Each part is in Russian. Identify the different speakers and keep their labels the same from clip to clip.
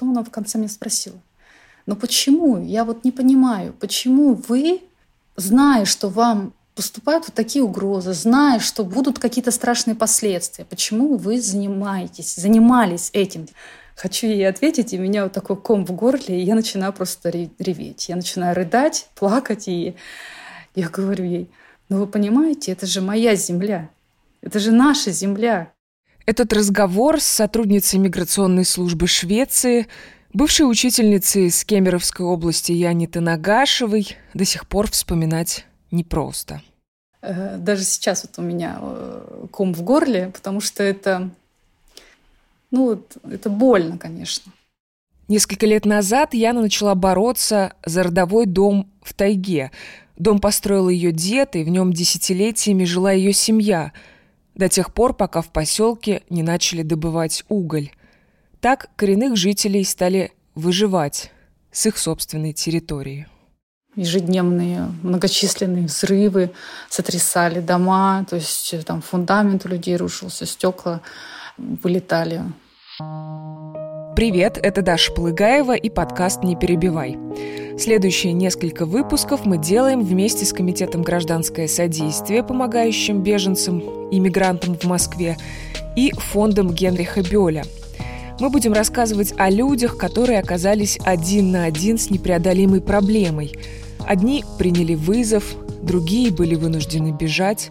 Speaker 1: потом она в конце мне спросила, но почему, я вот не понимаю, почему вы, зная, что вам поступают вот такие угрозы, зная, что будут какие-то страшные последствия, почему вы занимаетесь, занимались этим? Хочу ей ответить, и меня вот такой ком в горле, и я начинаю просто реветь. Я начинаю рыдать, плакать, и я говорю ей, ну вы понимаете, это же моя земля, это же наша земля.
Speaker 2: Этот разговор с сотрудницей миграционной службы Швеции, бывшей учительницей из Кемеровской области Яни Танагашевой, до сих пор вспоминать непросто.
Speaker 1: Э, даже сейчас вот у меня э, ком в горле, потому что это, ну вот, это больно, конечно.
Speaker 2: Несколько лет назад Яна начала бороться за родовой дом в тайге. Дом построил ее дед, и в нем десятилетиями жила ее семья – до тех пор, пока в поселке не начали добывать уголь. Так коренных жителей стали выживать с их собственной территории.
Speaker 1: Ежедневные многочисленные взрывы сотрясали дома, то есть э, там фундамент у людей рушился, стекла вылетали.
Speaker 2: Привет, это Даша Полыгаева и подкаст «Не перебивай». Следующие несколько выпусков мы делаем вместе с Комитетом гражданское содействие, помогающим беженцам и мигрантам в Москве, и фондом Генриха Бёля. Мы будем рассказывать о людях, которые оказались один на один с непреодолимой проблемой. Одни приняли вызов, другие были вынуждены бежать,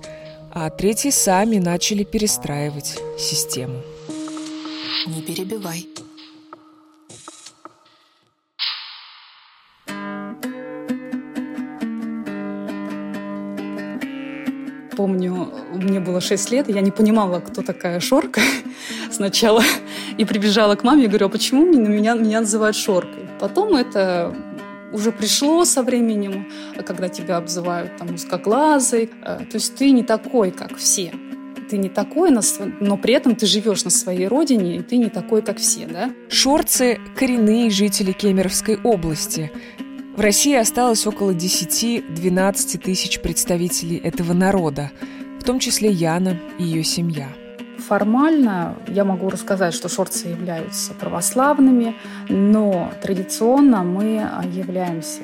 Speaker 2: а третьи сами начали перестраивать систему.
Speaker 3: Не перебивай.
Speaker 1: Помню, мне было 6 лет, и я не понимала, кто такая Шорка сначала. И прибежала к маме и говорю, а почему меня, меня называют Шоркой? Потом это уже пришло со временем, когда тебя обзывают там узкоглазый. Э, то есть ты не такой, как все. Ты не такой, но при этом ты живешь на своей родине, и ты не такой, как все, да?
Speaker 2: Шорцы – коренные жители Кемеровской области. В России осталось около 10-12 тысяч представителей этого народа, в том числе Яна и ее семья.
Speaker 1: Формально я могу рассказать, что шорцы являются православными, но традиционно мы являемся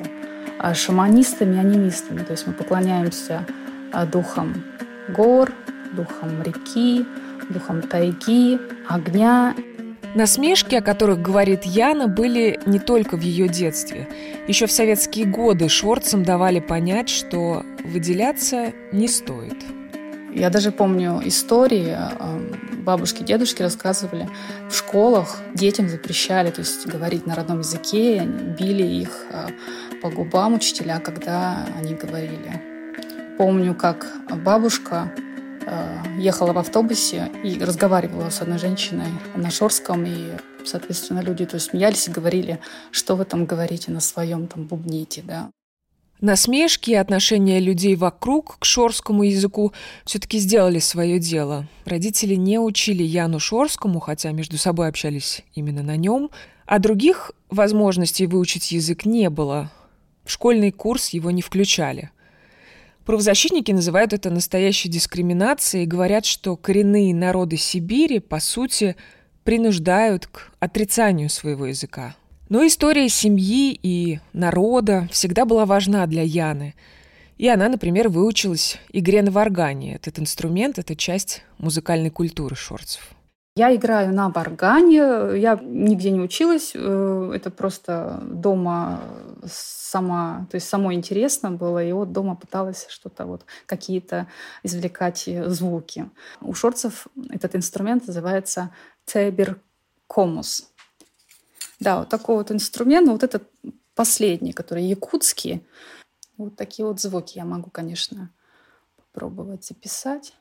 Speaker 1: а, шаманистами, анимистами. То есть мы поклоняемся а, духам гор, духам реки, духам тайги, огня
Speaker 2: Насмешки, о которых говорит Яна, были не только в ее детстве. Еще в советские годы шорцам давали понять, что выделяться не стоит.
Speaker 1: Я даже помню истории, бабушки, дедушки рассказывали, в школах детям запрещали, то есть говорить на родном языке, били их э, по губам учителя, когда они говорили. Помню, как бабушка ехала в автобусе и разговаривала с одной женщиной на Шорском, и, соответственно, люди то смеялись и говорили, что вы там говорите на своем там бубните, да.
Speaker 2: Насмешки и отношения людей вокруг к шорскому языку все-таки сделали свое дело. Родители не учили Яну Шорскому, хотя между собой общались именно на нем, а других возможностей выучить язык не было. В школьный курс его не включали. Правозащитники называют это настоящей дискриминацией и говорят, что коренные народы Сибири, по сути, принуждают к отрицанию своего языка. Но история семьи и народа всегда была важна для Яны. И она, например, выучилась игре на варгане. Этот инструмент — это часть музыкальной культуры шорцев.
Speaker 1: Я играю на баргане, я нигде не училась, э, это просто дома сама, то есть самой интересно было, и вот дома пыталась что-то вот, какие-то извлекать звуки. У шорцев этот инструмент называется тебер комус. Да, вот такой вот инструмент, вот этот последний, который якутский. Вот такие вот звуки я могу, конечно, попробовать записать.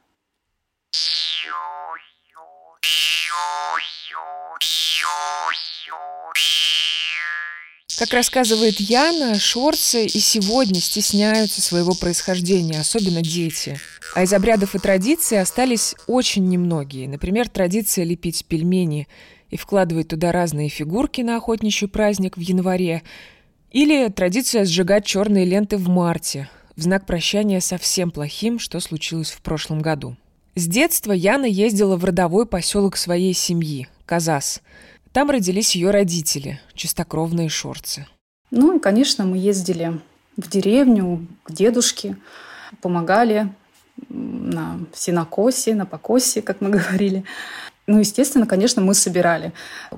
Speaker 2: Как рассказывает Яна, шорцы и сегодня стесняются своего происхождения, особенно дети. А из обрядов и традиций остались очень немногие. Например, традиция лепить пельмени и вкладывать туда разные фигурки на охотничий праздник в январе. Или традиция сжигать черные ленты в марте, в знак прощания со всем плохим, что случилось в прошлом году. С детства Яна ездила в родовой поселок своей семьи – Казас – Там родились ее родители, чистокровные шорцы.
Speaker 1: Ну и, конечно, мы ездили в деревню к дедушке, помогали на синокосе, на покосе, как мы говорили. Ну, естественно, конечно, мы собирали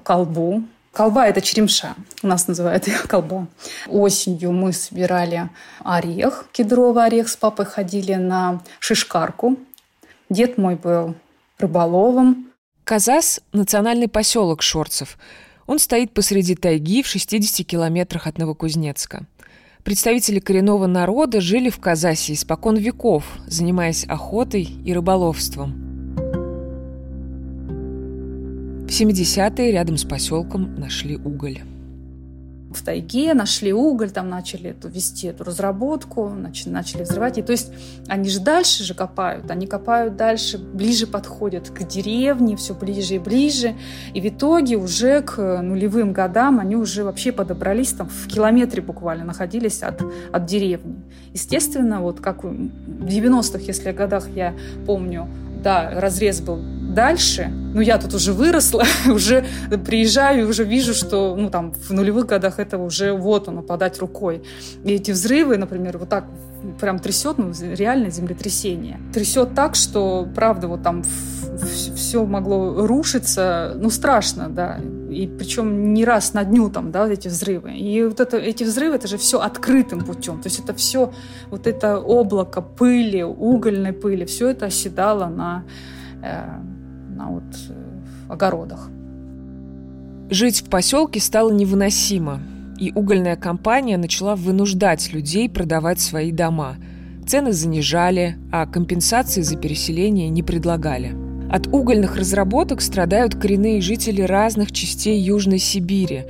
Speaker 1: колбу. Колба – это черемша. У нас называют ее колба. Осенью мы собирали орех, кедровый орех. С папой ходили на шишкарку. Дед мой был рыболовом.
Speaker 2: Казас – национальный поселок Шорцев. Он стоит посреди тайги в 60 километрах от Новокузнецка. Представители коренного народа жили в Казасе испокон веков, занимаясь охотой и рыболовством. В 70-е рядом с поселком нашли уголь
Speaker 1: в тайге, нашли уголь, там начали эту, вести эту разработку, начали, начали взрывать. И то есть они же дальше же копают, они копают дальше, ближе подходят к деревне, все ближе и ближе. И в итоге уже к нулевым годам они уже вообще подобрались, там в километре буквально находились от, от деревни. Естественно, вот как в 90-х, если годах я помню, да, разрез был дальше, ну, я тут уже выросла, уже приезжаю и уже вижу, что, ну, там, в нулевых годах это уже вот оно, подать рукой. И эти взрывы, например, вот так прям трясет, ну, реально землетрясение. Трясет так, что, правда, вот там все могло рушиться, ну, страшно, да. И причем не раз на дню там, да, вот эти взрывы. И вот это, эти взрывы, это же все открытым путем. То есть это все, вот это облако пыли, угольной пыли, все это оседало на э, на вот э, огородах.
Speaker 2: Жить в поселке стало невыносимо, и угольная компания начала вынуждать людей продавать свои дома. Цены занижали, а компенсации за переселение не предлагали. От угольных разработок страдают коренные жители разных частей Южной Сибири.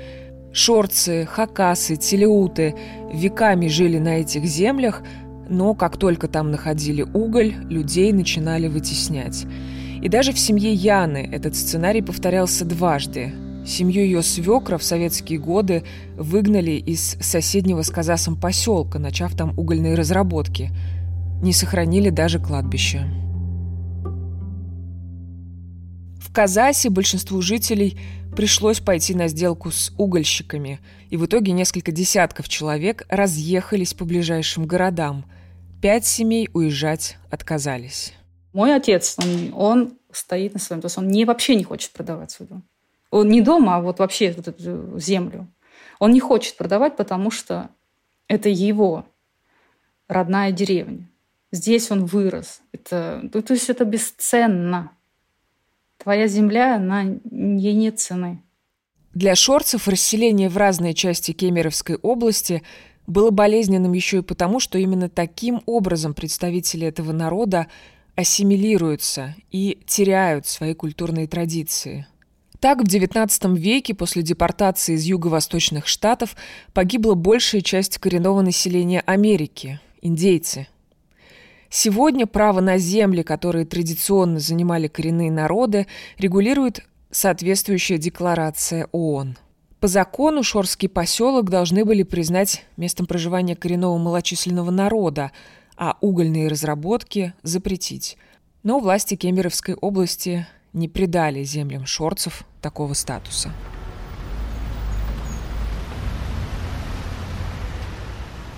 Speaker 2: Шорцы, хакасы, телеуты веками жили на этих землях, но как только там находили уголь, людей начинали вытеснять. И даже в семье Яны этот сценарий повторялся дважды. Семью ее свекра в советские годы выгнали из соседнего с Казасом поселка, начав там угольные разработки. Не сохранили даже кладбище. В Казасе большинству жителей пришлось пойти на сделку с угольщиками, и в итоге несколько десятков человек разъехались по ближайшим городам. Пять семей уезжать отказались.
Speaker 1: Мой отец, он, он стоит на своем, то есть он не, вообще не хочет продавать свой дом. Он не дома, а вот вообще вот эту землю. Он не хочет продавать, потому что это его родная деревня. Здесь он вырос. Это, ну, то есть это бесценно. Твоя земля, она ей нет цены.
Speaker 2: Для шорцев расселение в разные части Кемеровской области было болезненным еще и потому, что именно таким образом представители этого народа ассимилируются и теряют свои культурные традиции. Так, в XIX веке после депортации из юго-восточных штатов погибла большая часть коренного населения Америки – индейцы. Сегодня право на земли, которые традиционно занимали коренные народы, регулирует соответствующая декларация ООН. По закону Шорский поселок должны были признать местом проживания коренного малочисленного народа, а угольные разработки запретить. Но власти Кемеровской области не придали землям шорцев такого статуса.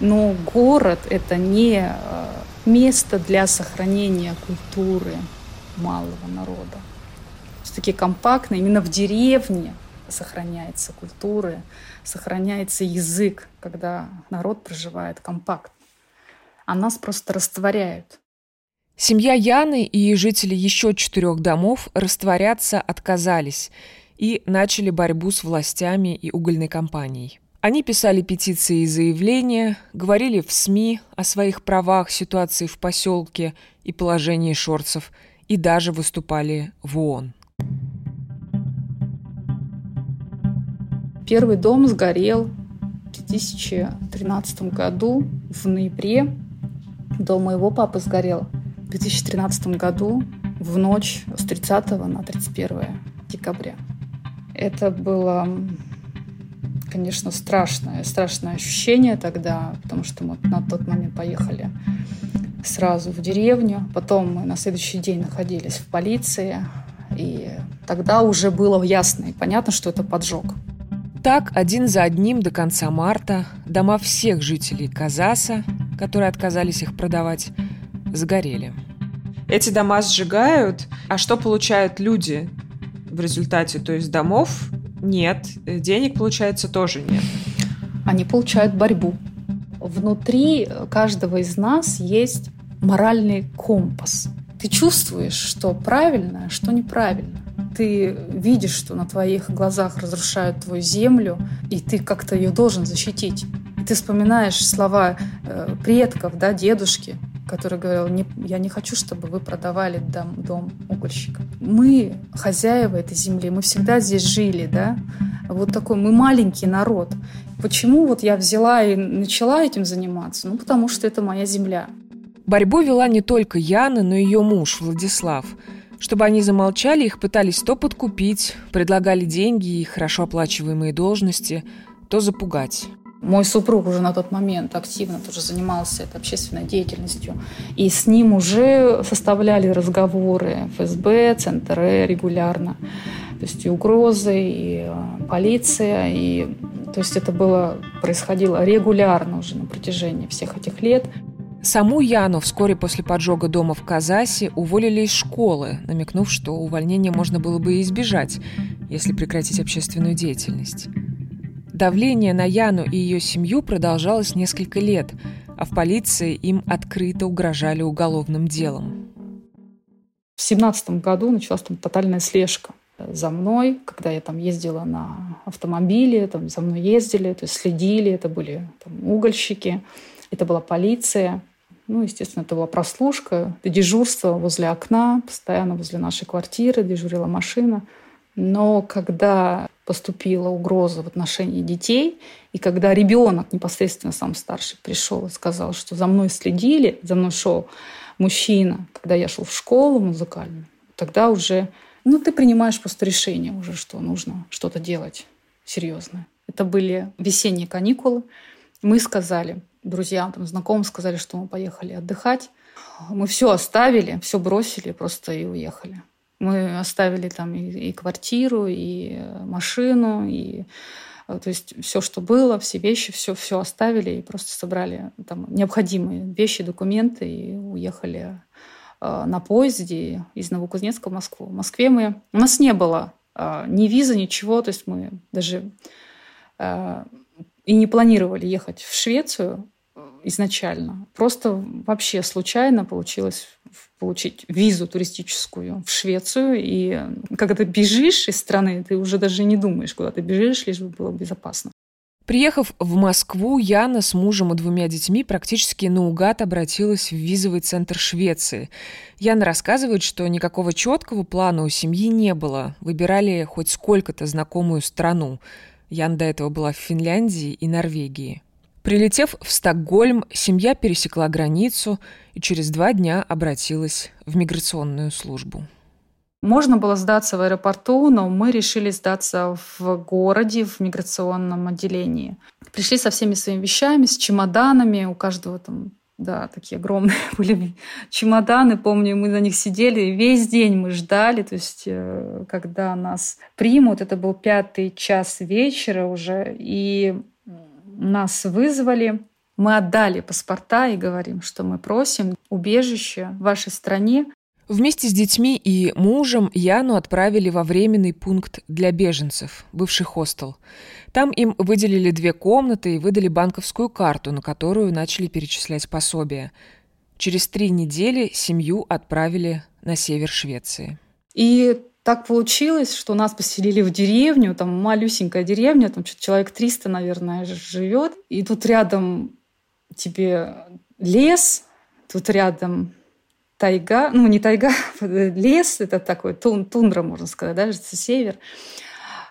Speaker 1: Но город – это не э, место для сохранения культуры малого народа. Все-таки компактно, именно в деревне сохраняется культура, сохраняется язык, когда народ проживает компактно а нас просто растворяют.
Speaker 2: Семья Яны и жители еще четырех домов растворяться отказались и начали борьбу с властями и угольной компанией. Они писали петиции и заявления, говорили в СМИ о своих правах, ситуации в поселке и положении шорцев, и даже выступали в ООН.
Speaker 1: Первый дом сгорел в 2013 году в ноябре Дом моего папы сгорел в 2013 году в ночь с 30 на 31 декабря. Это было, конечно, страшное, страшное ощущение тогда, потому что мы на тот момент поехали сразу в деревню. Потом мы на следующий день находились в полиции. И тогда уже было ясно и понятно, что это поджог.
Speaker 2: Так, один за одним до конца марта дома всех жителей Казаса, которые отказались их продавать, сгорели. Эти дома сжигают, а что получают люди в результате? То есть домов нет, денег, получается, тоже нет.
Speaker 1: Они получают борьбу. Внутри каждого из нас есть моральный компас. Ты чувствуешь, что правильно, а что неправильно ты видишь, что на твоих глазах разрушают твою землю, и ты как-то ее должен защитить. Ты вспоминаешь слова э, предков, да, дедушки, который говорил, не, я не хочу, чтобы вы продавали дом, дом угольщика. Мы хозяева этой земли, мы всегда здесь жили, да, вот такой, мы маленький народ. Почему вот я взяла и начала этим заниматься? Ну, потому что это моя земля.
Speaker 2: Борьбу вела не только Яна, но и ее муж Владислав – чтобы они замолчали, их пытались то подкупить, предлагали деньги и хорошо оплачиваемые должности, то запугать.
Speaker 1: Мой супруг уже на тот момент активно тоже занимался этой общественной деятельностью. И с ним уже составляли разговоры ФСБ, ЦНТР регулярно. То есть и угрозы, и э, полиция. И, то есть это было, происходило регулярно уже на протяжении всех этих лет.
Speaker 2: Саму Яну вскоре после поджога дома в Казасе уволили из школы, намекнув, что увольнение можно было бы избежать, если прекратить общественную деятельность. Давление на Яну и ее семью продолжалось несколько лет, а в полиции им открыто угрожали уголовным делом.
Speaker 1: В семнадцатом году началась там тотальная слежка за мной, когда я там ездила на автомобиле, там за мной ездили, то есть следили, это были там, угольщики, это была полиция. Ну, естественно, это была прослушка, это дежурство возле окна, постоянно возле нашей квартиры дежурила машина. Но когда поступила угроза в отношении детей, и когда ребенок, непосредственно сам старший, пришел и сказал, что за мной следили, за мной шел мужчина, когда я шел в школу музыкальную, тогда уже, ну, ты принимаешь просто решение уже, что нужно что-то делать серьезное. Это были весенние каникулы. Мы сказали, друзьям, там, знакомым сказали, что мы поехали отдыхать. Мы все оставили, все бросили просто и уехали. Мы оставили там и, и квартиру, и машину, и э, то есть все, что было, все вещи, все, все оставили и просто собрали там необходимые вещи, документы и уехали э, на поезде из Новокузнецка в Москву. В Москве мы... У нас не было э, ни визы, ничего, то есть мы даже э, и не планировали ехать в Швецию э, изначально. Просто вообще случайно получилось получить визу туристическую в Швецию. И когда ты бежишь из страны, ты уже даже не думаешь, куда ты бежишь, лишь бы было безопасно.
Speaker 2: Приехав в Москву, Яна с мужем и двумя детьми практически наугад обратилась в визовый центр Швеции. Яна рассказывает, что никакого четкого плана у семьи не было. Выбирали хоть сколько-то знакомую страну. Ян до этого была в Финляндии и Норвегии. Прилетев в Стокгольм, семья пересекла границу и через два дня обратилась в миграционную службу.
Speaker 1: Можно было сдаться в аэропорту, но мы решили сдаться в городе, в миграционном отделении. Пришли со всеми своими вещами, с чемоданами, у каждого там да, такие огромные были чемоданы. Помню, мы на них сидели, весь день мы ждали, то есть э, когда нас примут, это был пятый час вечера уже, и нас вызвали. Мы отдали паспорта и говорим, что мы просим убежище в вашей стране.
Speaker 2: Вместе с детьми и мужем Яну отправили во временный пункт для беженцев, бывший хостел. Там им выделили две комнаты и выдали банковскую карту, на которую начали перечислять пособия. Через три недели семью отправили на север Швеции.
Speaker 1: И так получилось, что нас поселили в деревню, там малюсенькая деревня, там человек 300, наверное, живет. И тут рядом тебе лес, тут рядом тайга, ну не тайга, лес, это такой тун, тундра, можно сказать, да, север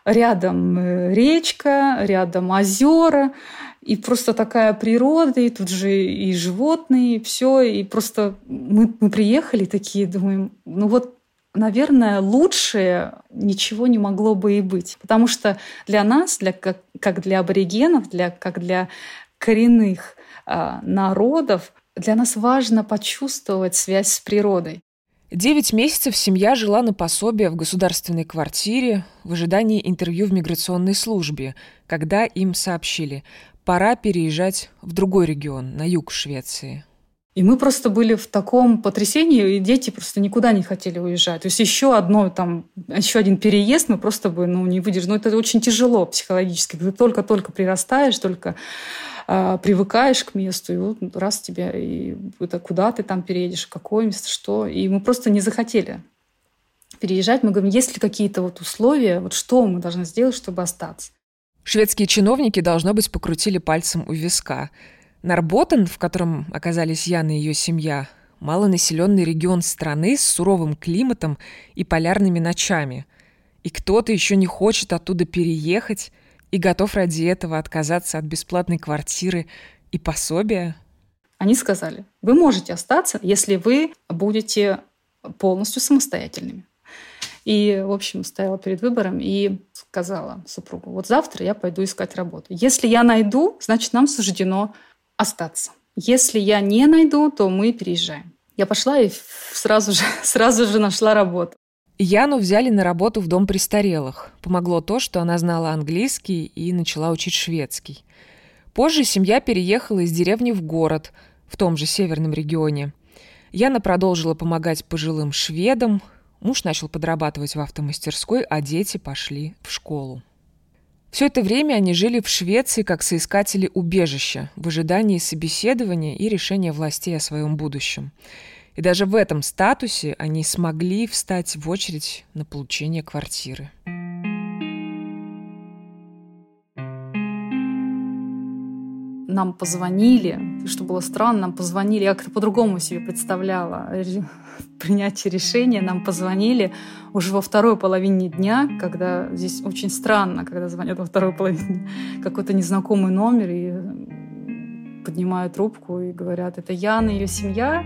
Speaker 1: рядом э, речка, рядом озера, и просто такая природа, и тут же и животные, и все, и просто мы, мы приехали такие, думаем, ну вот наверное, лучше ничего не могло бы и быть. Потому что для нас, для, как, как для аборигенов, для, как для коренных э, народов, для нас важно почувствовать связь с природой.
Speaker 2: Девять месяцев семья жила на пособие в государственной квартире в ожидании интервью в миграционной службе, когда им сообщили, пора переезжать в другой регион, на юг Швеции.
Speaker 1: И мы просто были в таком потрясении, и дети просто никуда не хотели уезжать. То есть еще одно там, еще один переезд мы просто бы ну, не выдержали. Но это очень тяжело психологически. Ты только-только прирастаешь, только э, привыкаешь к месту, и вот раз тебя, и это куда ты там переедешь, какое место, что. И мы просто не захотели переезжать. Мы говорим, есть ли какие-то вот условия, вот что мы должны сделать, чтобы остаться.
Speaker 2: Шведские чиновники, должно быть, покрутили пальцем у виска – Нарботен, в котором оказались Яна и ее семья, малонаселенный регион страны с суровым климатом и полярными ночами. И кто-то еще не хочет оттуда переехать и готов ради этого отказаться от бесплатной квартиры и пособия.
Speaker 1: Они сказали, вы можете остаться, если вы будете полностью самостоятельными. И, в общем, стояла перед выбором и сказала супругу, вот завтра я пойду искать работу. Если я найду, значит, нам суждено остаться. Если я не найду, то мы переезжаем. Я пошла и сразу же, сразу же нашла работу.
Speaker 2: Яну взяли на работу в дом престарелых. Помогло то, что она знала английский и начала учить шведский. Позже семья переехала из деревни в город, в том же северном регионе. Яна продолжила помогать пожилым шведам, муж начал подрабатывать в автомастерской, а дети пошли в школу. Все это время они жили в Швеции как соискатели убежища, в ожидании собеседования и решения властей о своем будущем. И даже в этом статусе они смогли встать в очередь на получение квартиры.
Speaker 1: нам позвонили, что было странно, нам позвонили, я как-то по-другому себе представляла принятие решения, нам позвонили уже во второй половине дня, когда здесь очень странно, когда звонят во второй половине какой-то незнакомый номер и поднимают трубку и говорят, это Яна, ее семья,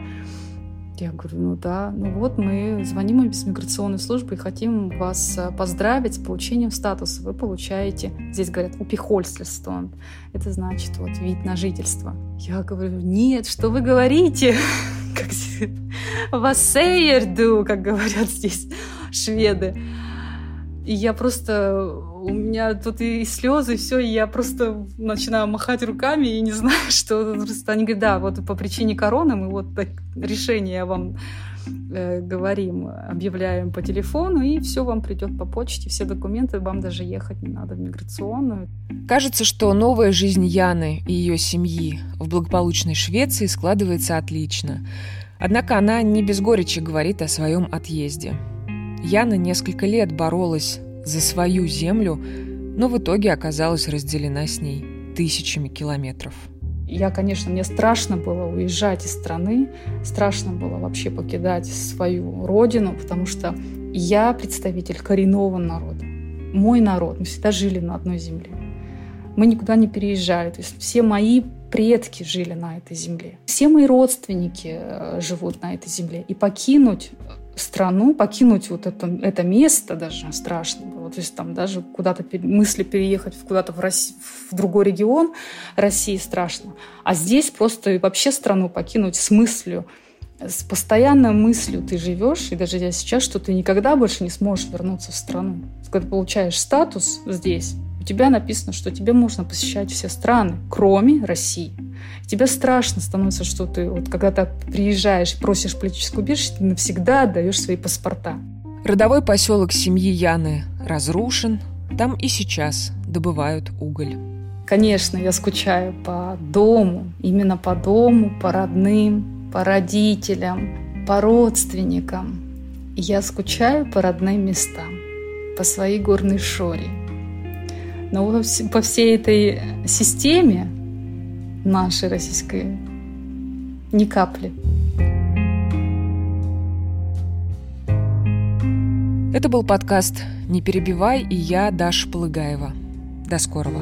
Speaker 1: я говорю, ну да, ну вот мы звоним из миграционной службы и хотим вас э, поздравить с получением статуса. Вы получаете, здесь говорят, упихольствельство. Это значит вот вид на жительство. Я говорю, нет, что вы говорите? Как Вассейерду, как говорят здесь шведы. И я просто у меня тут и слезы, и все, и я просто начинаю махать руками и не знаю, что. Просто они говорят, да, вот по причине короны мы вот так решение вам э, говорим, объявляем по телефону, и все вам придет по почте, все документы, вам даже ехать не надо в миграционную.
Speaker 2: Кажется, что новая жизнь Яны и ее семьи в благополучной Швеции складывается отлично. Однако она не без горечи говорит о своем отъезде. Яна несколько лет боролась за свою землю, но в итоге оказалась разделена с ней тысячами километров.
Speaker 1: Я, конечно, мне страшно было уезжать из страны, страшно было вообще покидать свою родину, потому что я представитель коренного народа. Мой народ, мы всегда жили на одной земле. Мы никуда не переезжали. То есть все мои предки жили на этой земле. Все мои родственники э, живут на этой земле. И покинуть страну, покинуть вот это, это место даже страшно было. То есть там даже куда-то мысли переехать куда-то в, Россию, в другой регион России страшно. А здесь просто вообще страну покинуть с мыслью, с постоянной мыслью ты живешь, и даже я сейчас, что ты никогда больше не сможешь вернуться в страну. Когда получаешь статус здесь, у тебя написано, что тебе можно посещать все страны, кроме России. Тебе страшно становится, что ты, вот когда ты приезжаешь и просишь политическую убежище, ты навсегда отдаешь свои паспорта.
Speaker 2: Родовой поселок семьи Яны разрушен. Там и сейчас добывают уголь.
Speaker 1: Конечно, я скучаю по дому, именно по дому, по родным, по родителям, по родственникам. Я скучаю по родным местам, по своей горной шоре. Но по всей этой системе нашей российской ни капли.
Speaker 2: Это был подкаст «Не перебивай» и я, Даша Полыгаева. До скорого.